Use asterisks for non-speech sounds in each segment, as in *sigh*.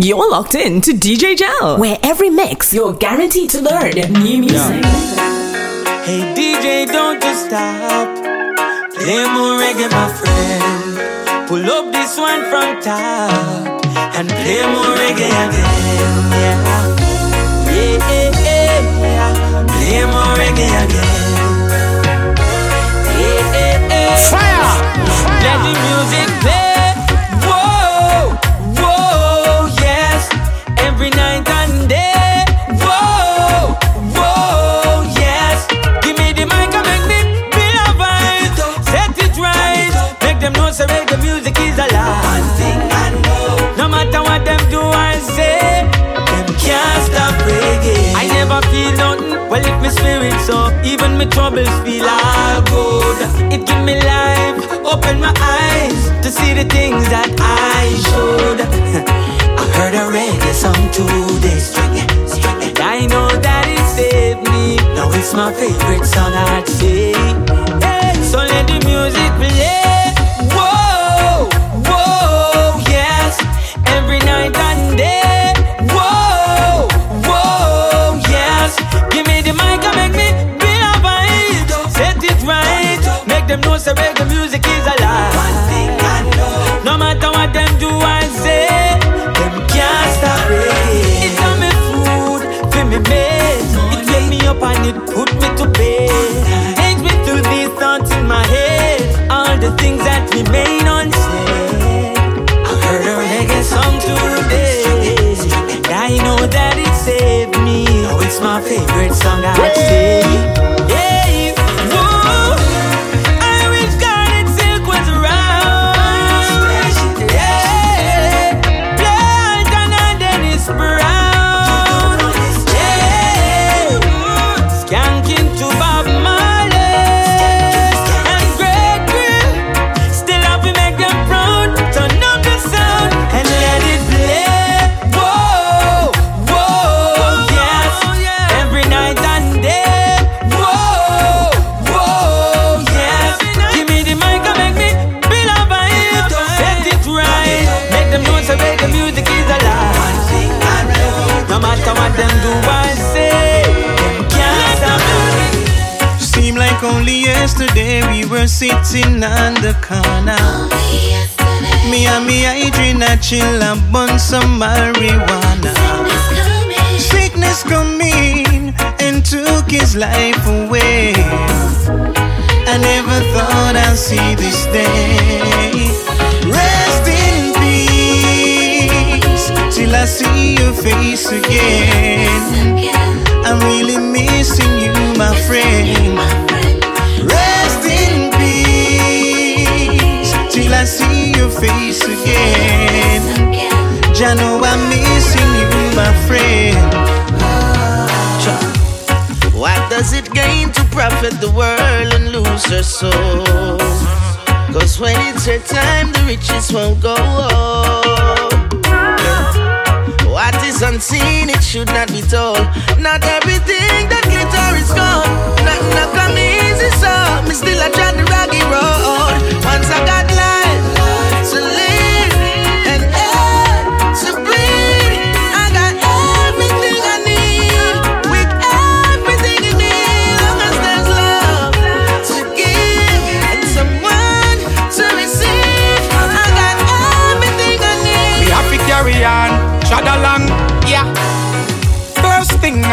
You're locked in to DJ Jel, where every mix you're guaranteed to learn new music. Hey DJ, don't just stop. Play more reggae, my friend. Pull up this one from top and play more reggae again. Yeah, yeah, yeah, yeah. Play more reggae again. Yeah, yeah, yeah. Fire! Let the music play. Me spirit up, even my troubles feel all good. It give me life, open my eyes to see the things that I should. *laughs* I heard a reggae song today, string it, string it. I know that it saved me. Now it's my favorite song I'd say. Hey, so let the music play. Every night and day. Whoa, whoa, yes. Give me the mic and make me feel a vibe. Set it right. Make them know say reggae music is alive. One thing I know. No matter what them do and say, them can't stop reggae. It's on me food, for me mate. It wake me up and it put me to bed. Takes me through these thoughts in my head. All the things that remain unsaid. My favorite song I'd say. Sitting on the corner. Me and me Adrian chill and bun some marijuana. Sickness coming and took his life away. I never thought I'd see this day. Rest in peace till I see your face again. I'm really missing you, my friend. Face again. Jah know I'm missing you, my friend. What does it gain to profit the world and lose her soul? Cause when it's her time, the riches won't go What is unseen, it should not be told. Not everything that glitter is gold. Nothing not come easy, so me still a try the rocky road. Once I got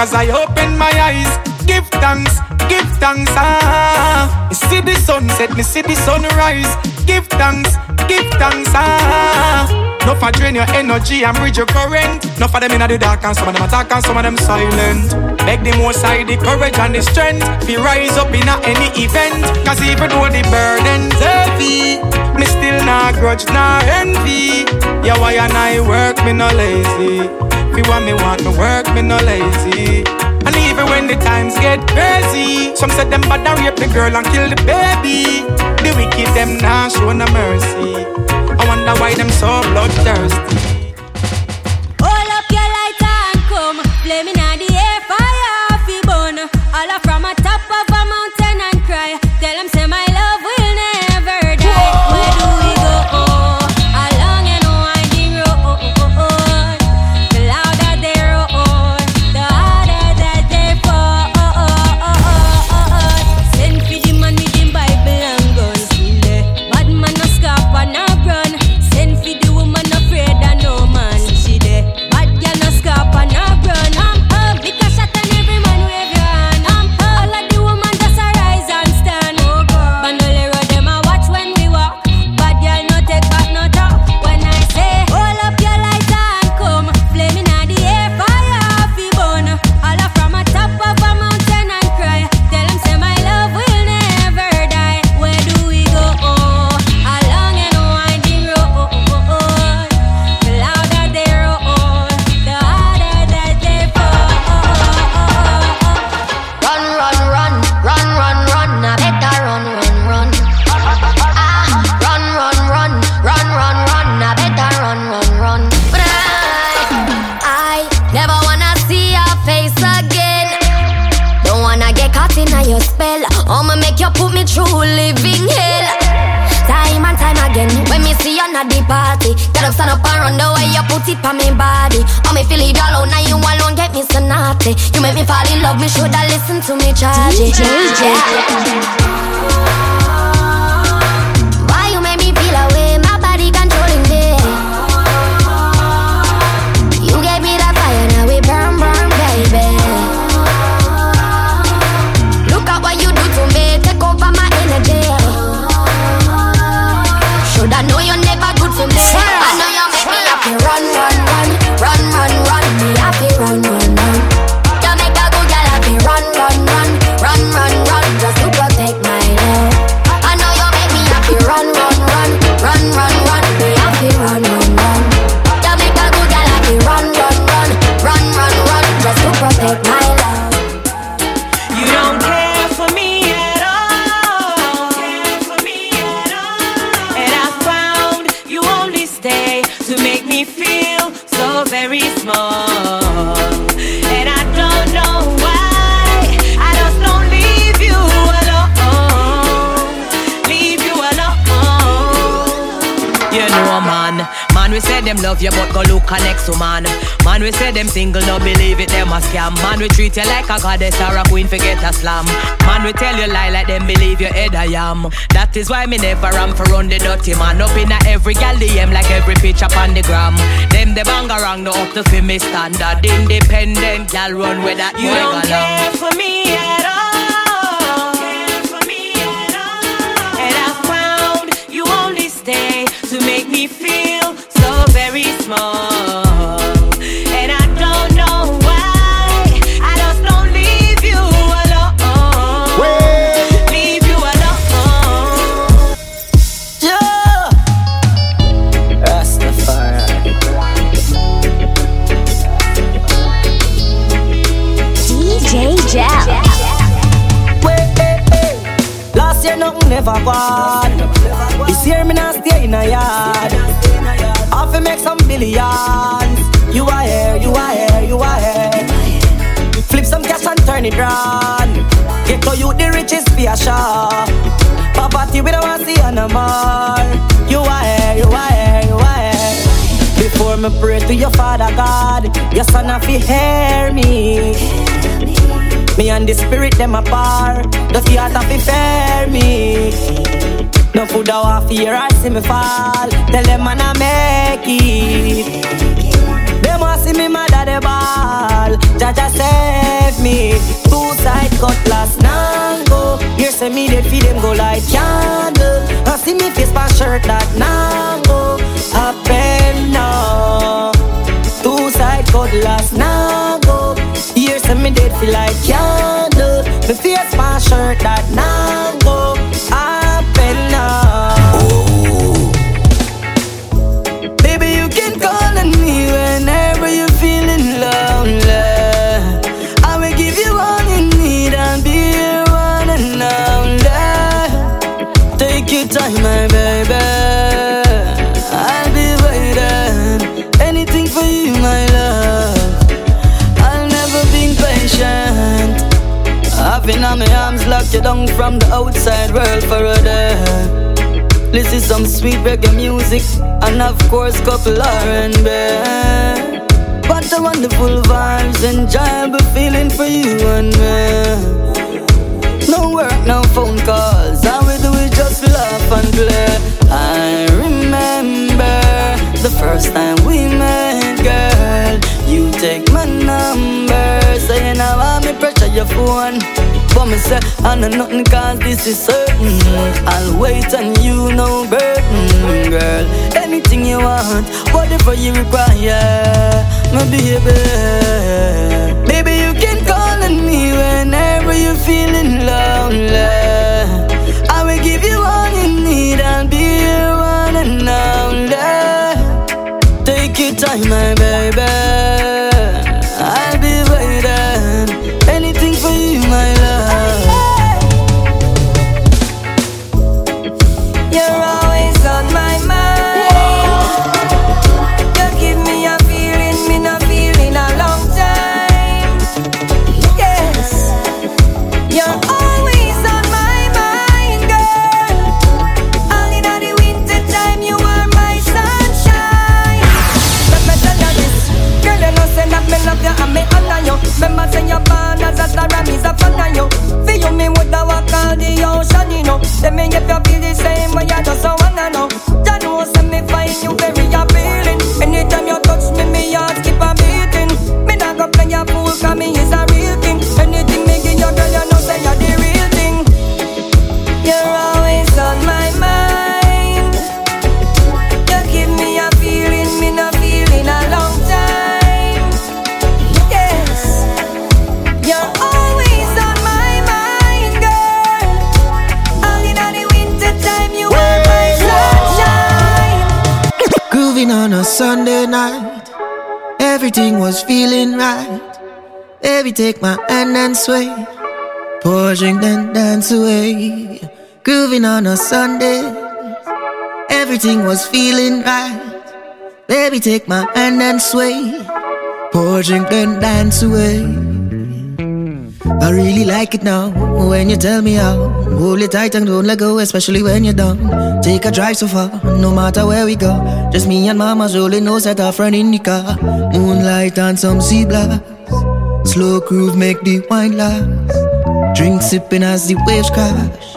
as I open my eyes. Give thanks, give thanks, ah. Me see the sunset, me see the sunrise. Give thanks, give thanks, ah. No for drain your energy and bridge your current. No for them in the dark and some of them attack and some of them silent. Beg the most side the courage and the strength. Be rise up in any event. Cause even though the burden's heavy, me still not grudge, not envy. Yeah, why and I work, me no lazy. Fi want me want me work, me no lazy. And even when the times get crazy, some said them bad and rape the girl and kill the baby. The wicked them now show no mercy. I wonder why them so bloodthirsty. Hold up your lighter and come, play me now fall in love, me shoulda listen to me charge it. Them single, no believe it, them a scam. Man, we treat you like a goddess or a queen, forget a slam. Man, we tell you lie like them believe you head I am. That is why me never am for run the dirty man. Up in a every gal DM like every picture on the gram. Them the bang around, no up to fi me standard. Independent gal run with that you don't care for me at all. And I found you only stay to make me feel so very small. We don't want to see no more. You are here, you are here, you are here. Before me pray to your father God, your son have to hear me. Me and the spirit them apart. The theater fi fair me. No food I want fear I see me fall. Tell them man I make it. Them want see me mad at the ball. Jah Jah save me. Two side cutlass nango. Here say me dead feed them go like candle. I see me face my shirt that nango. Happen now. Two side cutlass nango. Here say me dead feel like candle. Me face my shirt that nango. From the outside world for a day. Listen some sweet reggae music and of course couple R&B. What a wonderful vibes be feeling for you and me. No work, no phone calls. All we do is just laugh and play. I remember the first time we met, girl. You take my number, saying I want me pressure your phone. But me say I know nothing cause this is certain. I'll wait on you, no burden, girl. Anything you want, whatever you require, my baby. Baby, you can call on me whenever you're feeling lonely. I will give you all you need, I'll be your one and only. Take your time, my baby. Take my hand and sway. Pour drink, then dance away. Grooving on a Sunday. Everything was feeling right. Baby, take my hand and sway. Pour drink, then dance away. I really like it now when you tell me how. Hold it tight and don't let go, especially when you're down. Take a drive so far, no matter where we go. Just me and mama's rolling, no set our friend in the car. Moonlight and some sea blast. Slow groove make the wine last. Drink sipping as the waves crash.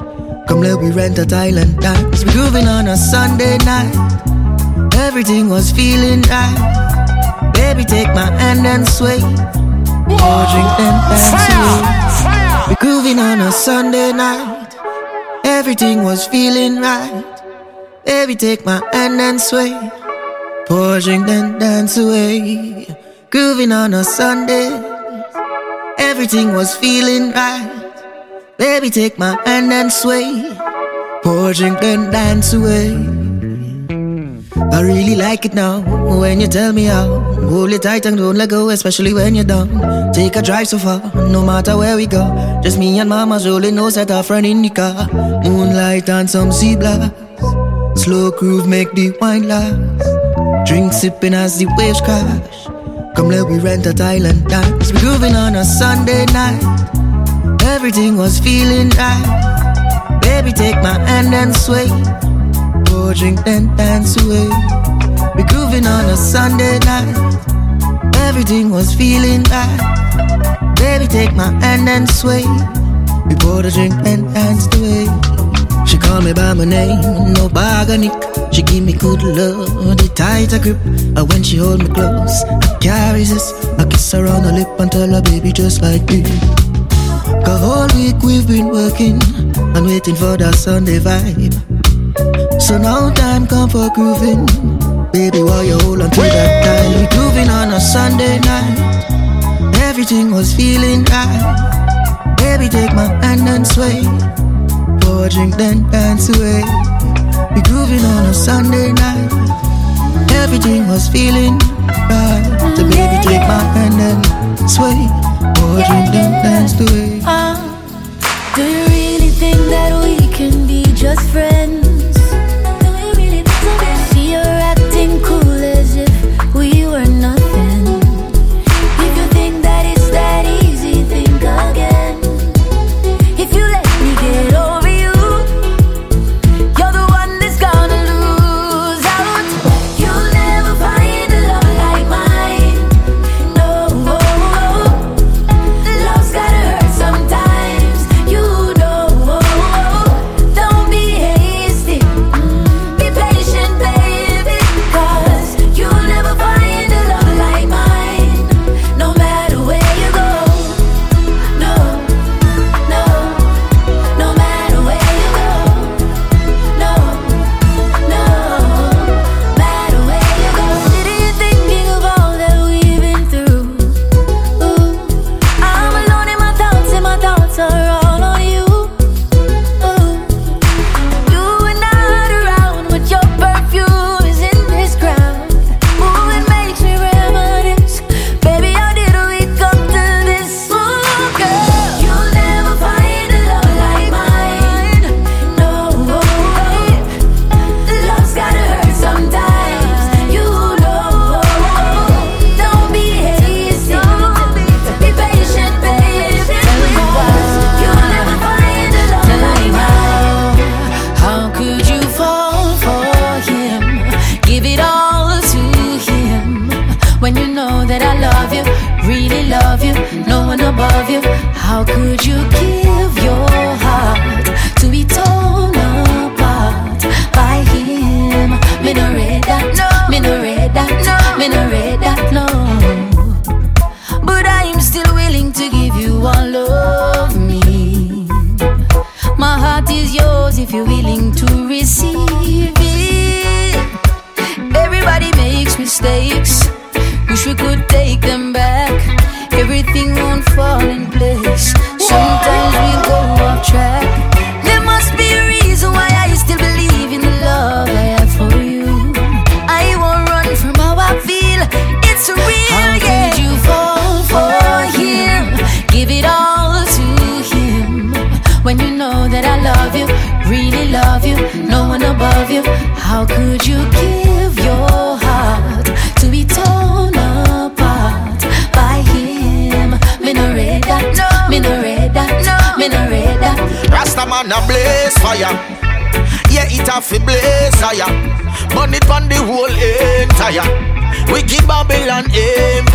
Come let we rent a island dance. We grooving on a Sunday night. Everything was feeling right. Baby, take my hand and sway. Pour drink then dance away. We grooving on a Sunday night. Everything was feeling right. Baby, take my hand and sway. Pour drink then dance away. Grooving on a Sunday. Everything was feeling right. Baby, take my hand and sway. Pour drink then dance away. I really like it now when you tell me how. Hold it tight and don't let go, especially when you're down. Take a drive so far, no matter where we go. Just me and mama's rolling, no set our friend in the car. Moonlight and some sea blast. Slow groove make the wine last. Drink sipping as the waves crash. Come let we rent a island dance. We grooving on a Sunday night. Everything was feeling right. Baby, take my hand and sway. Pour drink then dance away. We grooving on a Sunday night. Everything was feeling right. Baby, take my hand and sway. We pour the drink and dance away. She call me by my name, no bargaining. She give me good love, the tighter grip. And when she hold me close, I carry this. I kiss her on the lip and tell her, baby, just like this. Cause all week we've been working and waiting for that Sunday vibe. So now time come for grooving. Baby, while you hold on to that time, we grooving on a Sunday night. Everything was feeling right. Baby, take my hand and sway. Pour a drink, then dance away. We grooving on a Sunday night. Everything was feeling right. So baby, take my hand and sway. Pour a drink, then dance away. Uh, do you really think that we can be just friends?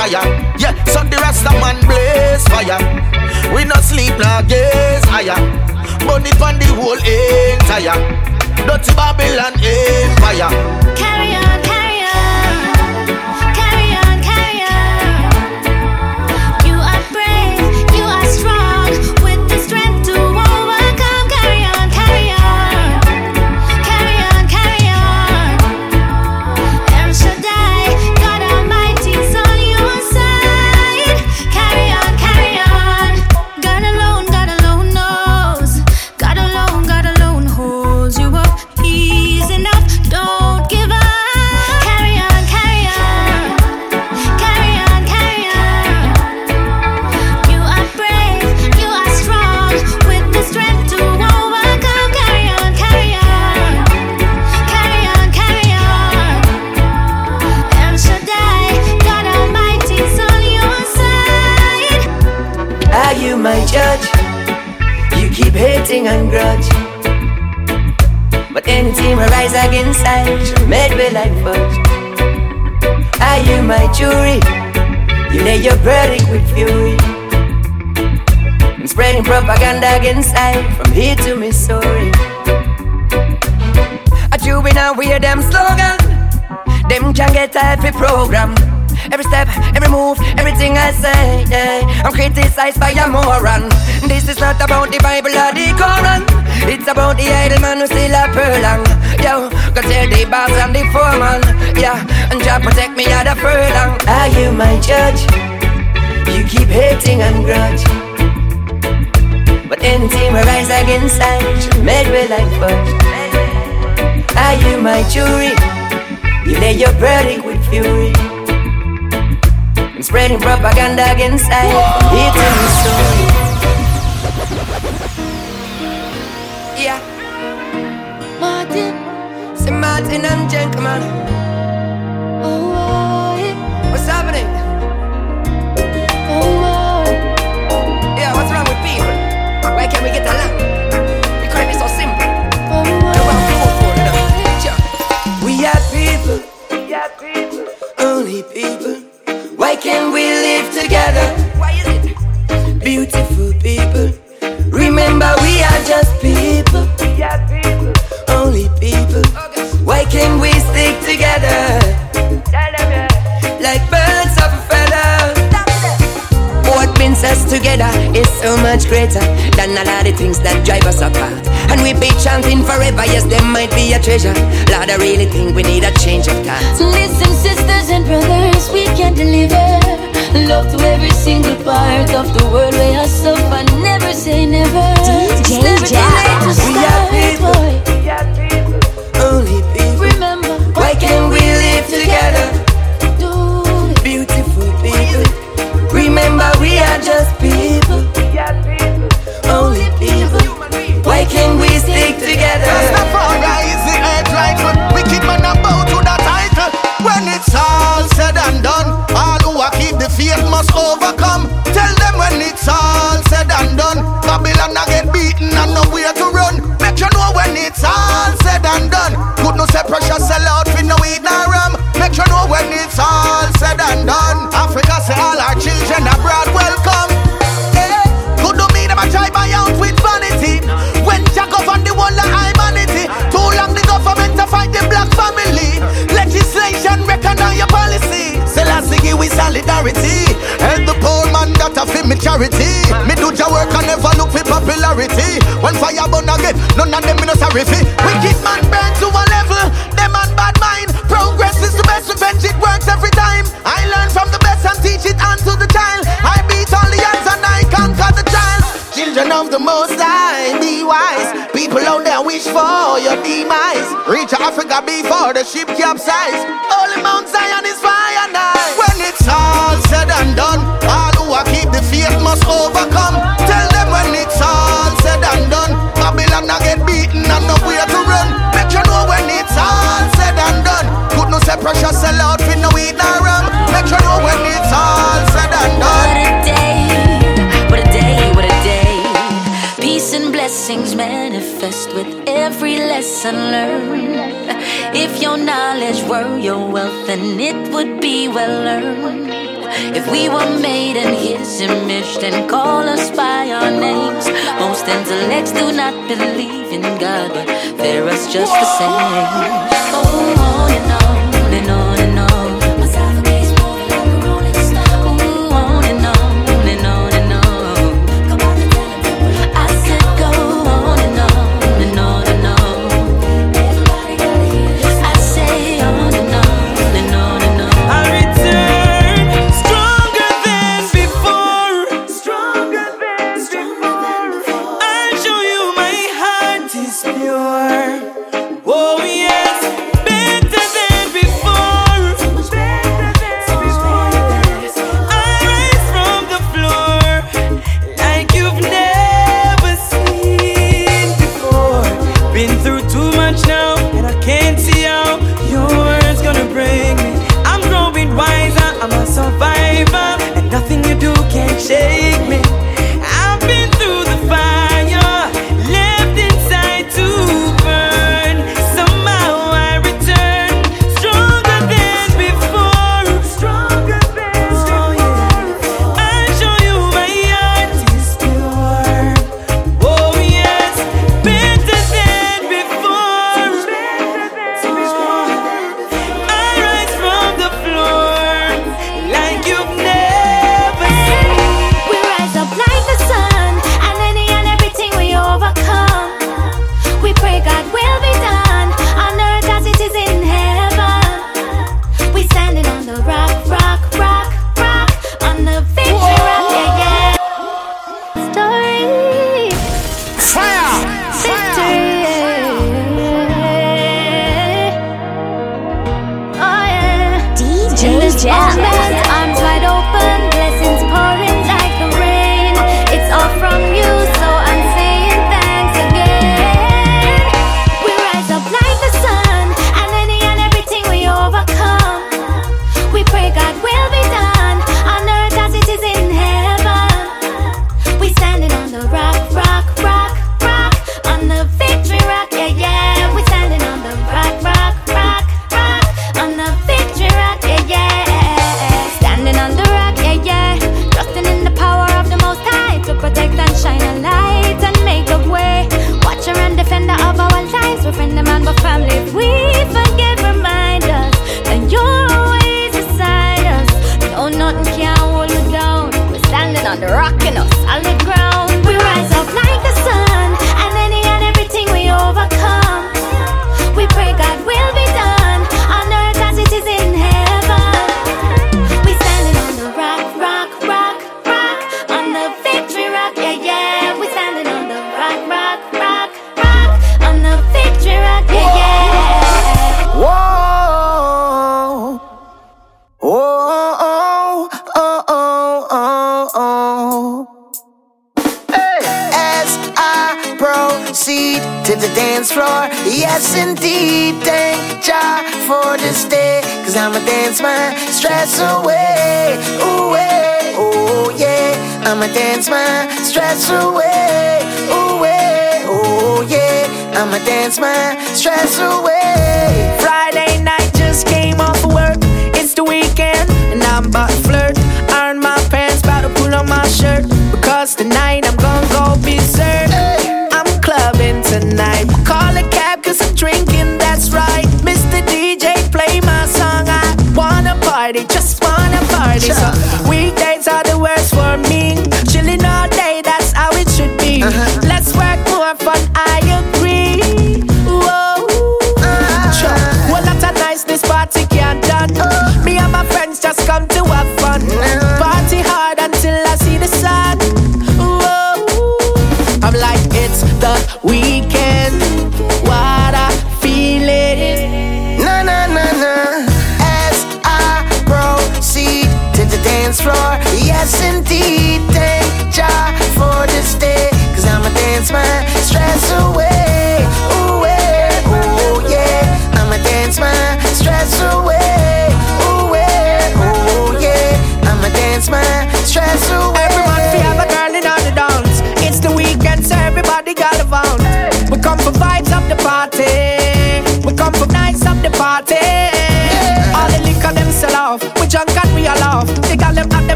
Empire. Yeah, so the Rasta man blaze fire. We not sleep, nor gaze higher. It on the whole entire. Dirty Babylon Empire. Carry on, carry on. Hating and grudge. But anything will rise against I made me like fudge. Are you my jury? You lay your verdict with fury. And spreading propaganda against I from here to Missouri. A juvenile wear them slogan. Them can get every program. Every step, every move, everything I say, yeah. I'm criticized by a moron. This is not about the Bible or the Quran. It's about the idle man who still a furlong. Yo, go tell the boss and the foreman. Yeah, and Jah protect me at the furlong. Are you my judge? You keep hating and grudge. But anything will rise against I make me like fudge. Are you my jury? You lay your verdict with fury. Spreading propaganda against I from here to Yeah. Martin. Say Martin and Gentleman. Oh, yeah. What's happening? Oh, Yeah, what's wrong with people? Why can't we get along? It couldn't be so simple. oh, I want to move forward, you know. Sure. We are people. We are people. Only people. Why can't we live together? Why is it? Beautiful people. Remember, we are just people. We are people. Only people. Why can't we stick together? Like birds of a feather. What brings us together is so much greater than a lot of things that drive us apart. And we be chanting forever, yes, there might be a treasure. Lord, I really think we need a change of thought. Listen, sisters and brothers, we can deliver love to every single part of the world where I suffer. Never say never. DJ It's never too late to We are start, people. boy. Only people. Remember, Why can't we live together? do. Beautiful people. Remember, we are just people. Together? The to the title. When it's all said and done, all who the must overcome. Tell them when it's all said and done, Babylon get beaten and to run. Know when it's all said and done. Sell out for no weed nor rum. Make you know when it's all said and done. We solidarity. Help the poor man that a feel me charity. Me do your work and never look for popularity. When fire burn again, none of them me no sorry fi. Wicked man burn to a level. Them man bad mind. Progress is the best revenge. It works every time. I learn from the best and teach it on to the child. I beat all the odds and I conquer the child. Children of the Most High, be wise. People out there wish for your demise. Reach Africa before the ship capsize. Holy Mount Zion is. When it's all said and done, all who are keep the faith must overcome. Tell them when it's all said and done, Babylon a get beaten and nowhere to run. Make you know when it's all said and done. Could no say pressure sell out for no weed nor rum. blessed with every lesson learned. If your knowledge were your wealth, then it would be well earned. If we were made in His image, then call us by our names. Most intellects do not believe in God, but fear us just the same. Oh, on and on and on.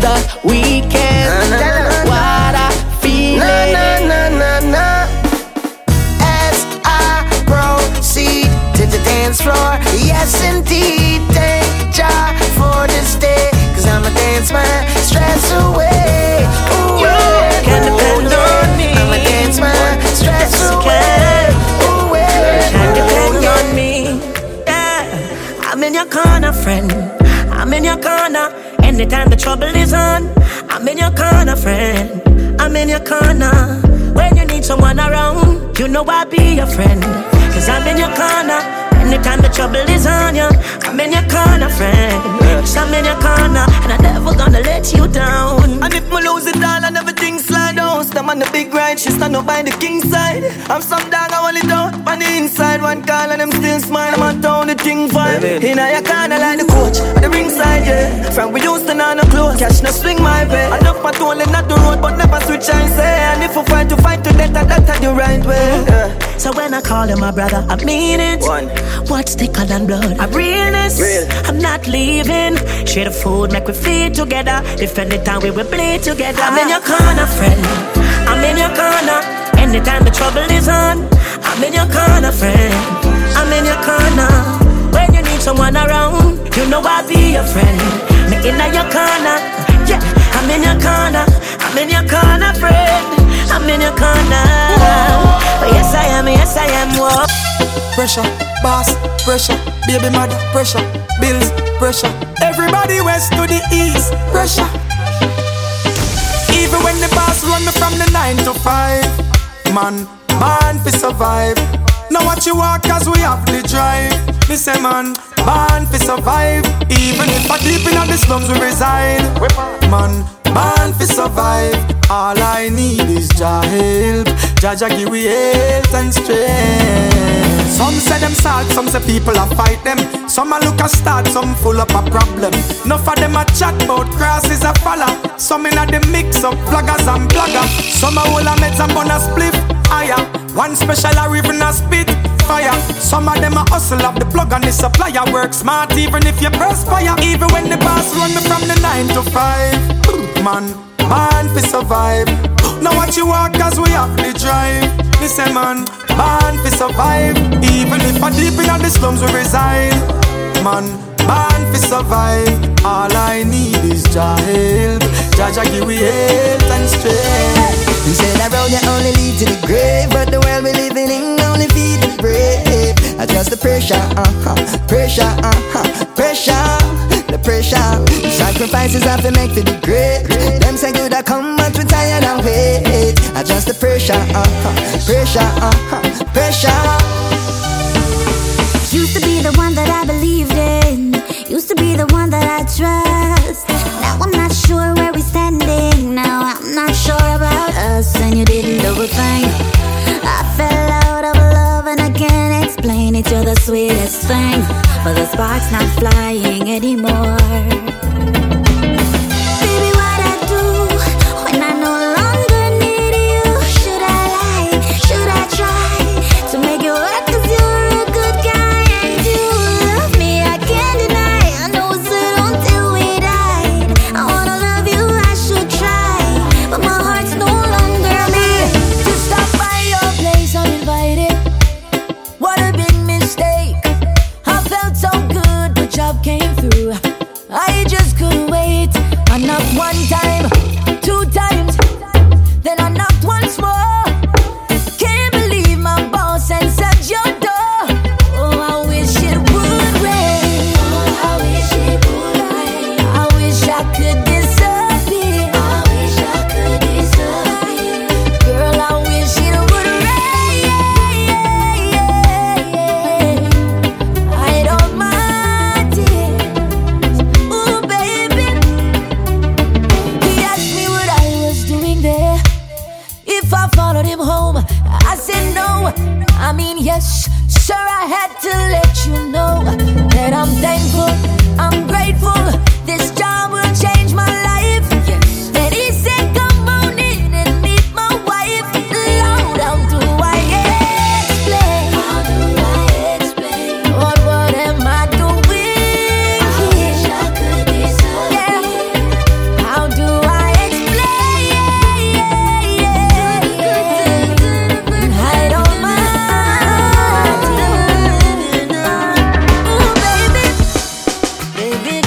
The weekend. What a feeling. Na na na na na. As I proceed to the dance floor, yes indeed, thank Jah for this day, cause I'm a dance man, stress away. Ooh, yeah. can depend on me. I'm a dance man, stress Yes, you away. Ooh, yeah. Can depend on me. Yeah. I'm in your corner, friend. I'm in your corner. Anytime the trouble is on, I'm in your corner, friend. I'm in your corner. When you need someone around, you know I'll be your friend. Cause I'm in your corner. Anytime the trouble is on you, I'm in your corner, friend. Yes, I'm in your corner, and I'm never gonna let you down. And if me lose it all and everything slide down Stand on the big ride, she stand up by the king side I'm some dog, I want it out on the inside One call and them still smile, I'm on town, the thing fine In a your corner like the coach, at the ringside, yeah From we used to know no clothes, catch no swing my way Enough my toll and not the road, but never switch I say And if we fight to fight to death, that that's the right way yeah. So when I call him my brother, I mean it. One. What's thicker than blood? I realness. Real. I'm not leaving. Share the food, make we feed together. If anytime we will bleed together. I'm in your corner, friend. I'm in your corner. Anytime the trouble is on, I'm in your corner, friend. I'm in your corner. When you need someone around, you know I'll be your friend. Me in your corner. Yeah, I'm in your corner. I'm in your corner, friend. I'm in your corner. Oh, yes, I am. Yes, I am. Whoa. Pressure, boss, pressure, baby mother, pressure, bills, pressure. Everybody west to the east, pressure. Even when the boss run me from the nine to five, man, born fi survive. Now watch you walk as we have the drive. Me say man, born fi survive. Even if I deep in the slums we reside, man, born fi survive. All I need is Jah help. Jah Jah give we health and strength. Some say them sad, some say people a fight them. Some a look a start, some full up a problem. Enough of them a chat about crosses a follow. Some in a the mix of vloggers and bloggers. Some a hold a meds and bun a split higher. One special a even a spit fire. Some of them a hustle up the plug and the supplier work smart even if you press fire. Even when the boss run me from the nine to five, man, born fi survive. Now watch you walk as we have the drive. Say man, born fi survive. Even if I deep in the slums we reside, man, man fi survive. All I need is Jah help. Jah Jah give we health and strength. You say that road you only lead to the grave, but the world we living in only feed the brave. Adjust the pressure, uh-huh, pressure, uh-huh, pressure, the pressure. Sacrifices have to make for the great. Them say good I come, Adjust the pressure, uh-huh, pressure, uh-huh, pressure. Used to be the one that I believed in. Used to be the one that I trust. Now I'm not sure where we're standing. Now I'm not sure about us, and you didn't do a thing. I fell out of love, and I can't explain it. You're the sweetest thing, but the spark's not flying anymore. Baby.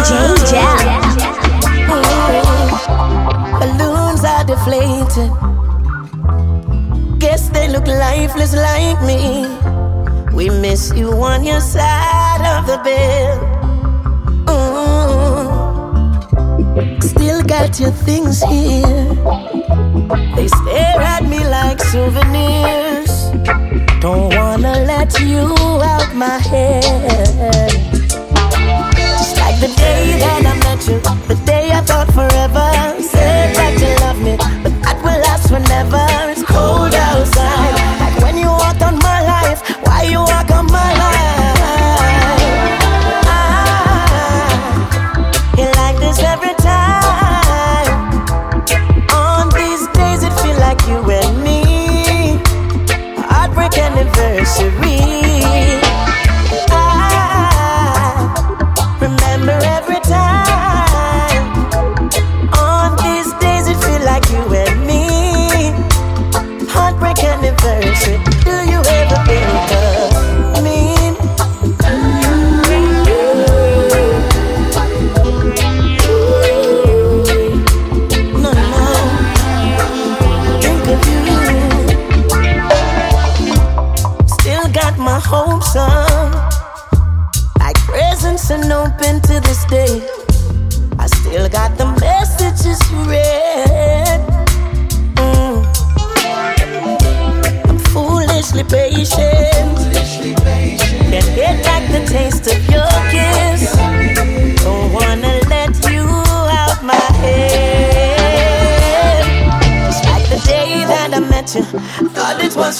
DJ balloons are deflated. Guess they look lifeless like me. We miss you on your side of the bed. Mm. Still got your things here. They stare at me like souvenirs. Don't wanna let you out my head. The day that I met you, the day I thought forever. Said that you love me, but that will last forever. It's cold outside, like when you walked on my life. Why you walk?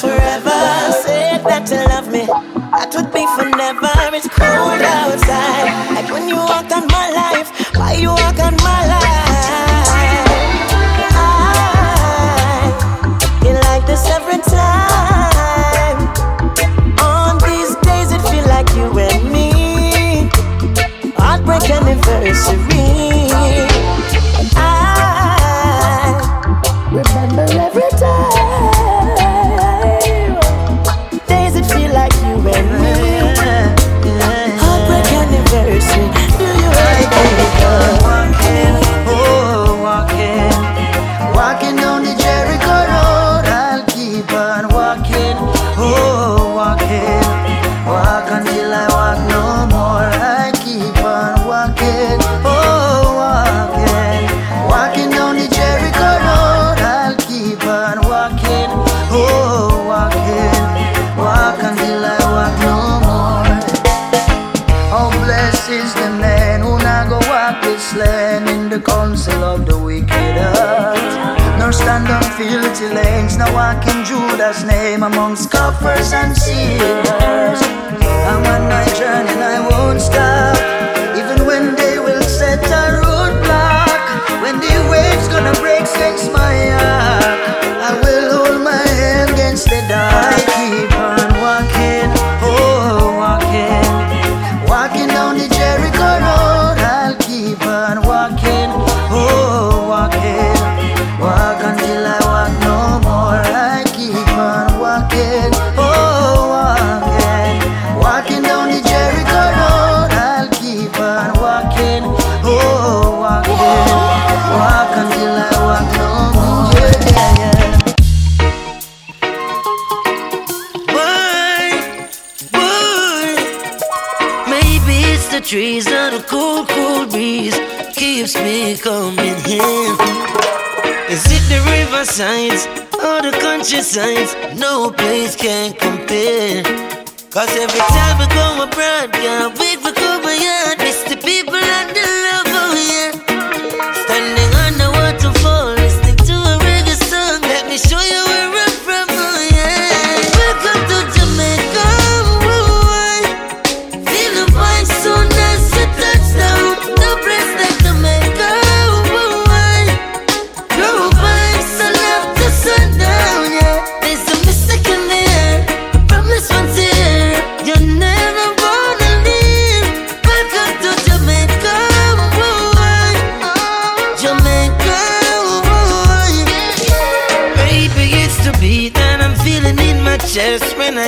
forever. Said that you love me, that would be for never. It's cold outside, like when you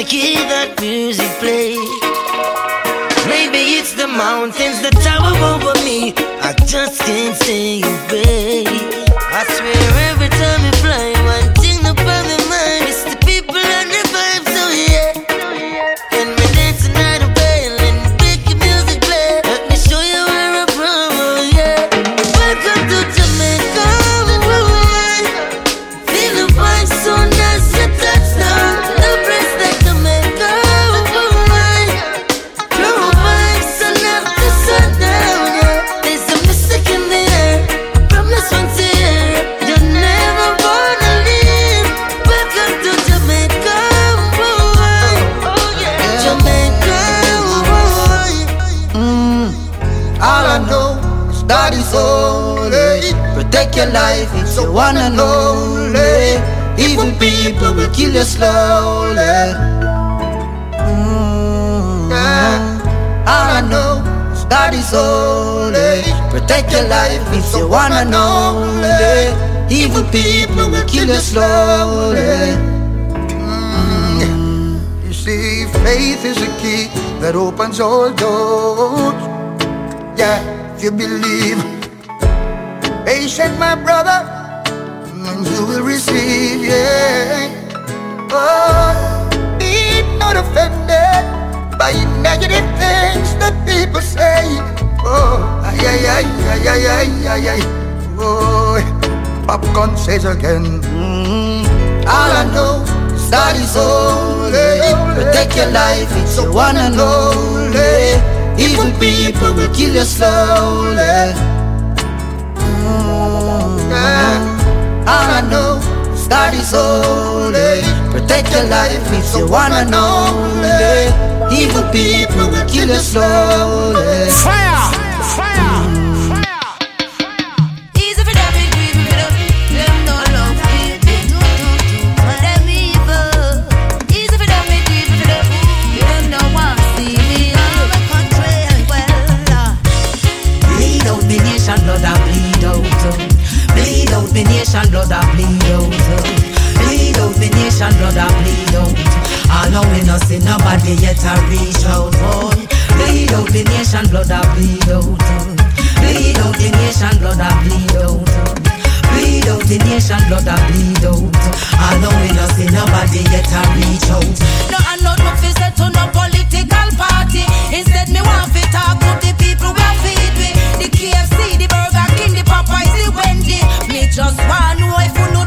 I give that feel you wanna know only eh, eh, Evil people will kill you slowly. mm. You see, faith is a key that opens all doors. Yeah, if you believe Patient, my brother And you will receive, yeah. Oh, be not offended By negative things ay, ay, ay, ay, ay, ay, ay. Oh, Popcaan says again. Mm-hmm. All I know is that it's holy. Protect your life, it's the one and only. Evil people will kill you slowly. Mm. Yeah. All I know is that it's holy. Protect your life, it's the one and only. Evil people will kill you slowly. Fire! the nation, blood I bleed out. Bleed out the nation, blood I bleed out. Allowing us see nobody yet I reach out, boy. Bleed out the nation, blood I bleed out. Bleed out the nation, blood I bleed out. Bleed out the nation, blood I bleed out. Allowing us see nobody yet I reach out. No, I know no fi set to no political party. Instead, me want fi talk to the people we are feed with. The KFC, the Papa is the Wendy. Me just want know if you know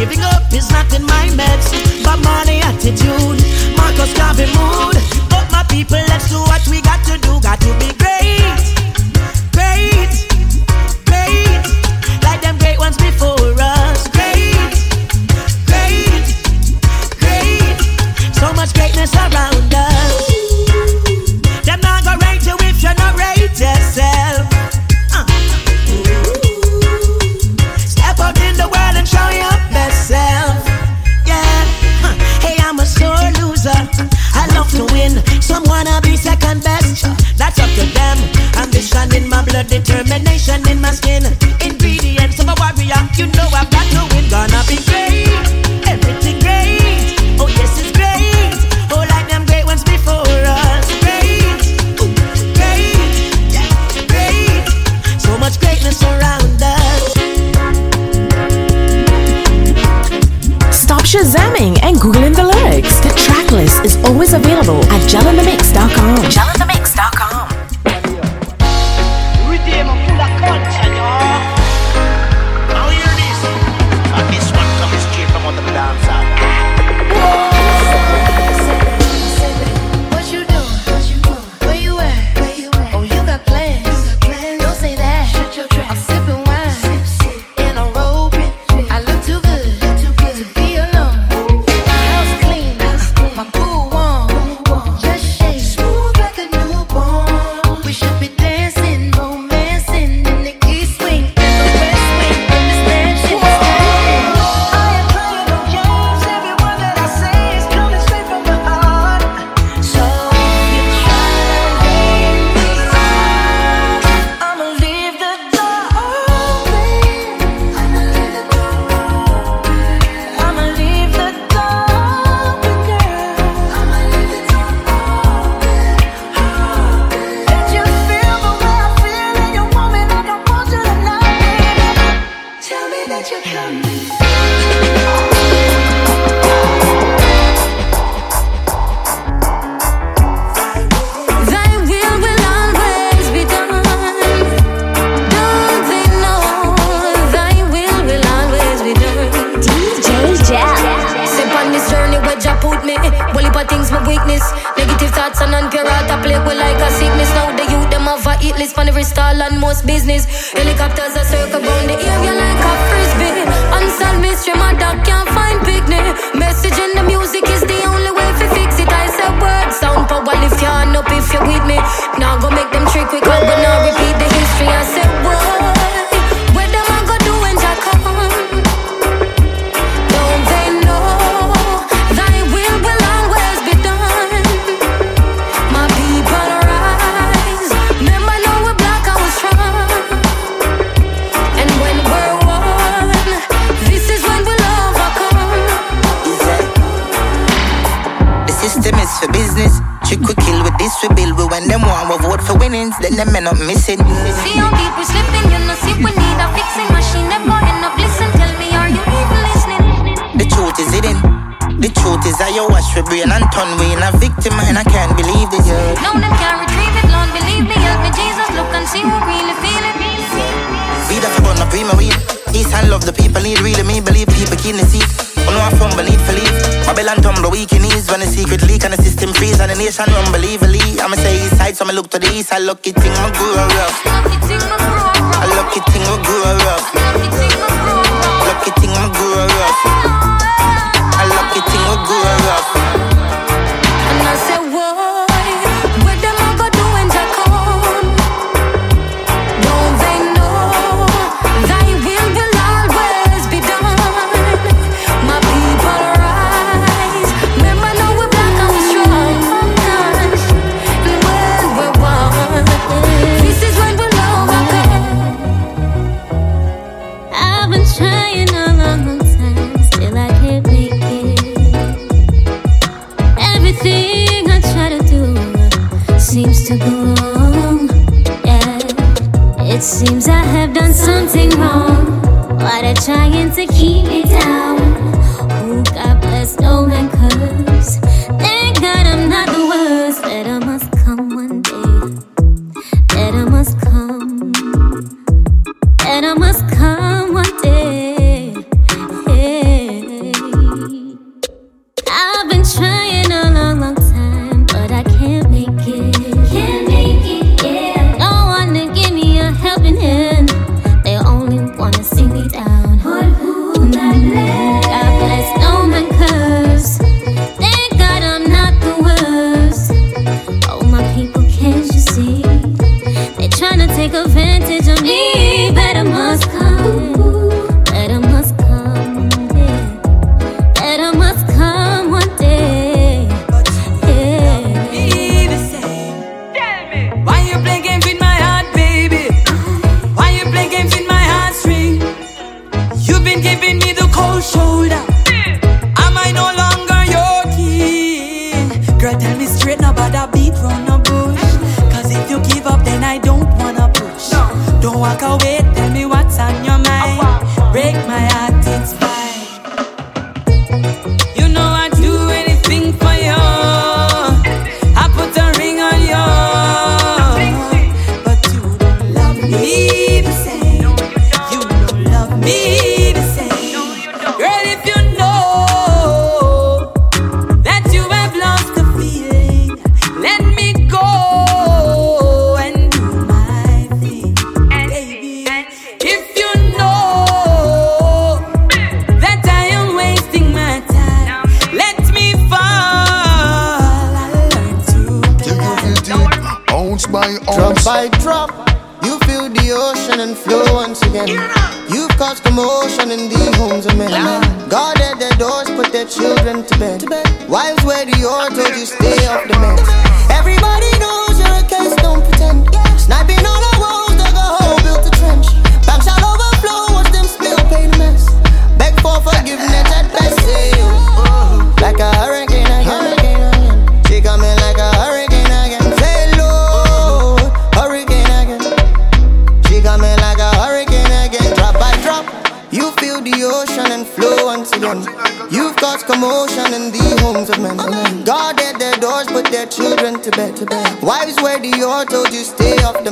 Giving up is not in my meds. But money attitude, Marcus Garvey mood. But my people, let's do what we got to do. God business. Helicopter Elevation unbelievably. I'ma say east side, so I'ma look to the east. I lucky thing I grew up rough. I lucky thing my girl. rough. Seems I have done something wrong. them to bed. Wives wear the order, you stay off the meds. Everybody knows. back to back. Wives wear the told you stay off the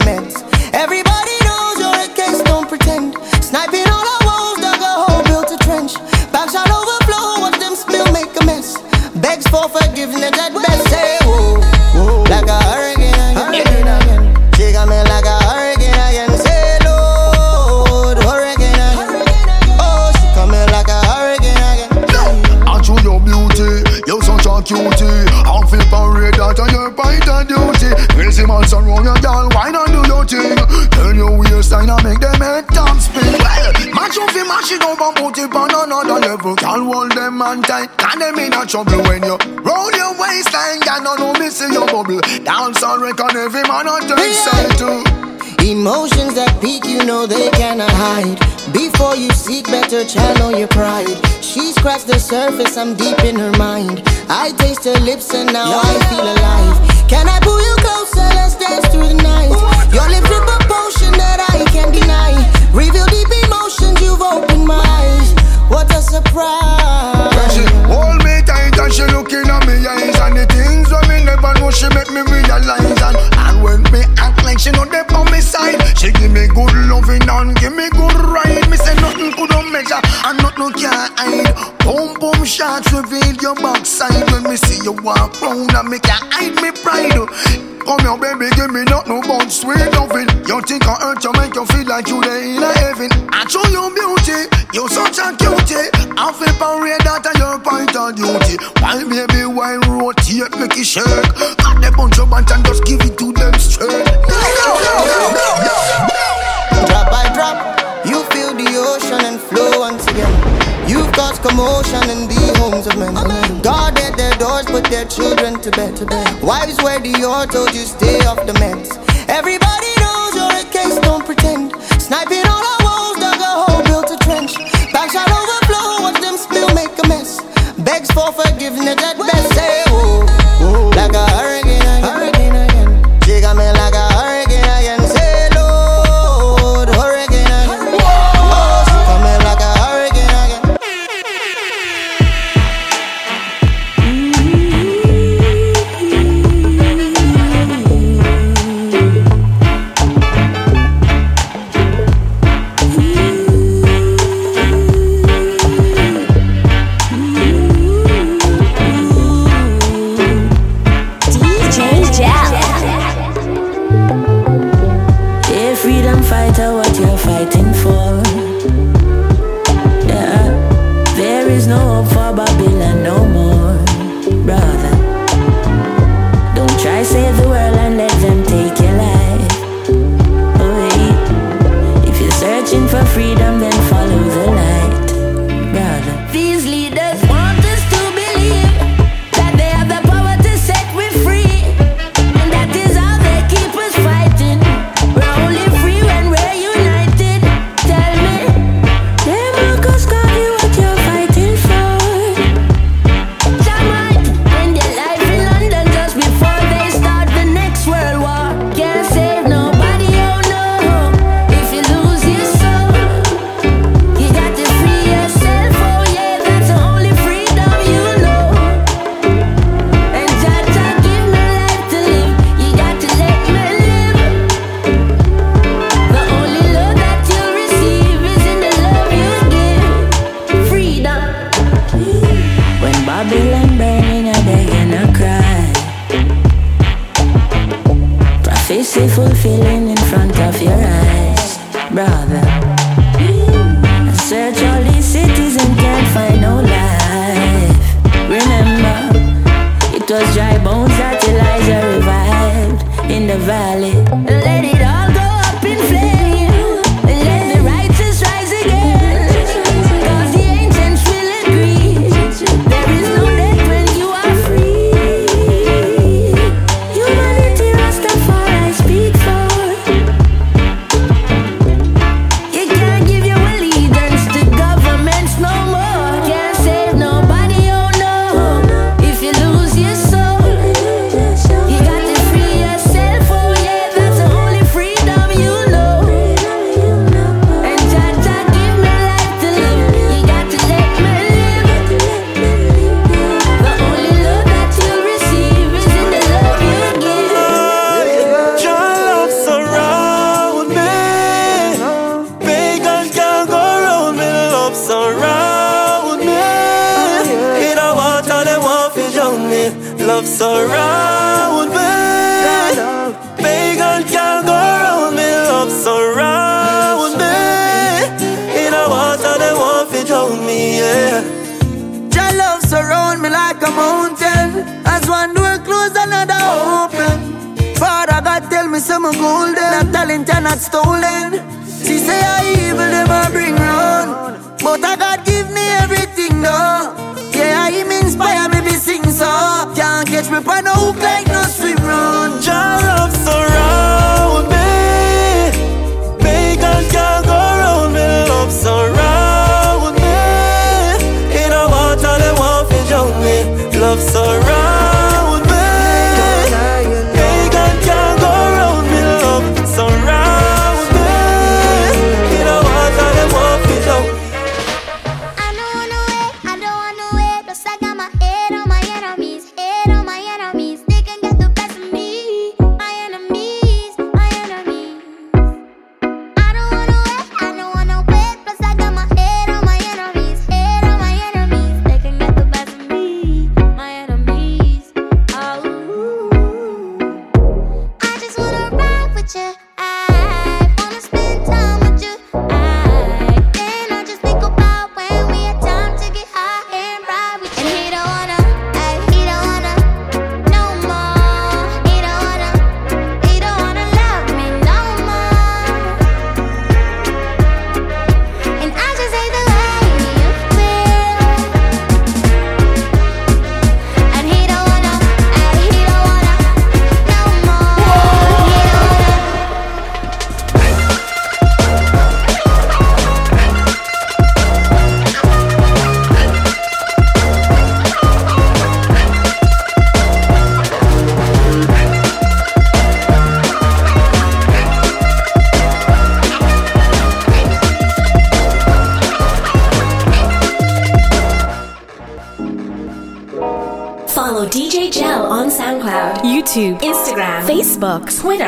level. Girl, hold them man tight, can them in a trouble when you roll your waistline. Girl, no no miss your bubble. Dance on record, every man on turn side too. Emotions that peak, you know they cannot hide. Before you seek better, channel your pride. She scratched the surface, I'm deep in her mind. I taste her lips and now I feel alive. Can I pull you closer? Let's dance through the night. Your lips drip a potion that I can't deny. Reveal surprise. When she hold me tight and she looking at me eyes And the things when me never know she make me realize And, and when me act like she know they on me side She give me good loving and give me good ride Me say nothing could not measure and nothing can hide Boom boom shots reveal your backside When me see you walk round and me can hide me pride Come here, baby, give me nothing but sweet loving. You think I hurt you, make you feel like you there in a heaven. I show you beauty, you such a cutie. I feel parade that a your point of duty. Why, baby, why rotate, make it shake? Got the bunch of bunch and just give it to them straight. Drop by drop, you feel the ocean and flow once again. You've caused commotion in the homes of men. Guarded their doors, put their children to bed. Wives wear the or told you stay off the meds. Everybody knows you're a case, don't pretend. Sniping all our walls, dug a hole, built a trench. Back shall overflow, watch them spill, make a mess. Begs for forgiveness at best. Twitter.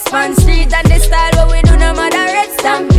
six man street and the style what we do no matter red stamp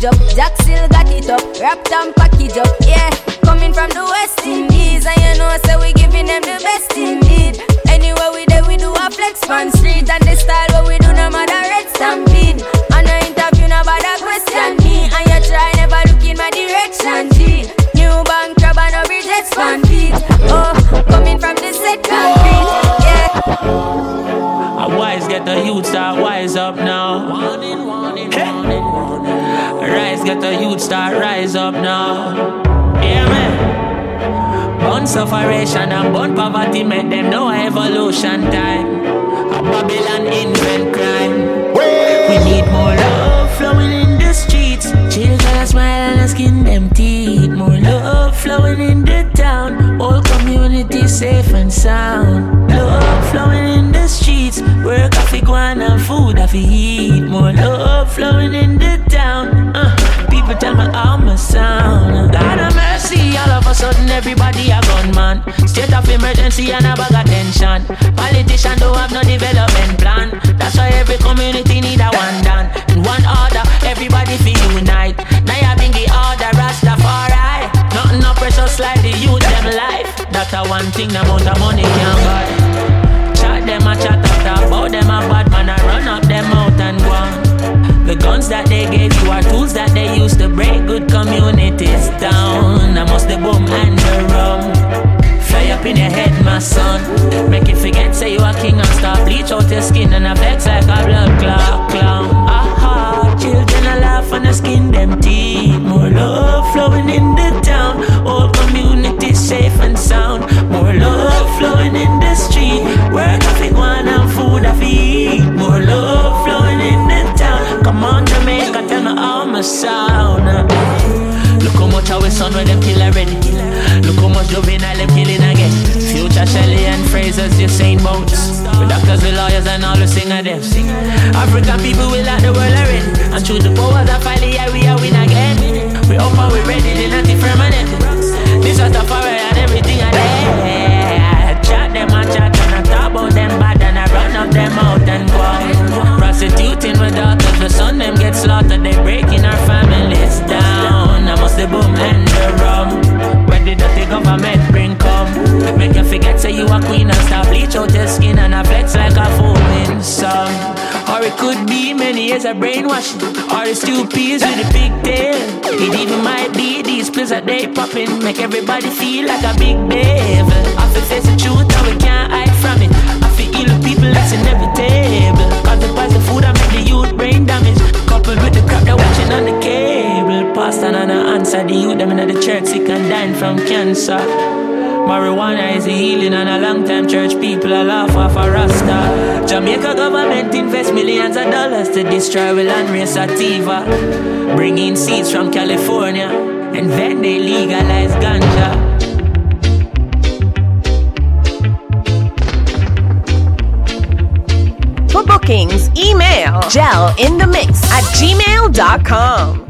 jump. Jack still got it up. Rap tam start rise up now. Yeah, man. Bun sufferation and bun poverty make them know evolution time. A Babylon invent crime. We need more love flowing in the streets. Children smile and skin them teeth. More love flowing in the town. All community safe and sound. Love flowing in the streets. Work off and food off eat. More love flowing in the town every time I arm a sound. God of mercy, all of a sudden everybody a gunman. State of emergency and a bag of tension. Politician don't have no development plan. That's why every community need a one done. and one order, everybody feel unite. Now you bring the order, Rastafari. Nothing no precious like the youth them life. That's a one thing the amount of money can't buy. Chat them a chat after, bow them a bad man, I run up them out and go on guns that they gave you are tools that they use to break good communities down. I must the boom and the rum. Fly up in your head, my son. Make you forget, say you a king and start bleach out your skin and a like a blood clot clown. Aha, children a laugh and a skin them teeth. More love flowing in the town. All community safe and sound. More love flowing in the street. Work off it one and food I feed. More love flowing in the Come on, Jamaica, me how my sound. Look how much our son when them kill already. Look how much juvenile them killing again. Future Shelly-Ann Fraser's Usain Bolts. The doctors, the lawyers, and all the singer them. African people will like the world already. And through the powers of finally, yeah, we are win again. We up and we ready, they not permanent. This was the fire and everything I did. Chat them and chat and I talk about them bad and I run up them out and go. Prostituting my daughters, the son them get slaughtered. They breaking our families down. I must the boom and the rum. Where did the dirty government bring come? Make you forget say you a queen and stop bleach out your skin and I flex like a foaming song. Or it could be many years of brainwashing. Or it's two peas with a big tail. It even might be these pills that they popping. Make everybody feel like a big devil. I feel face the truth and we can't hide from it. I feel ill people that's inevitable. Cause the food I make the youth brain damage. Coupled with the crap they're watching on the cable. Pastor and I answer the youth them in the church sick and dying from cancer. Marijuana is a healing and a long time church people a laugh off a rasta. Jamaica government invest millions of dollars to destroy the land race sativa. Bring in seeds from California and then they legalize ganja. Bookings, email Jel in the mix at gmail.com.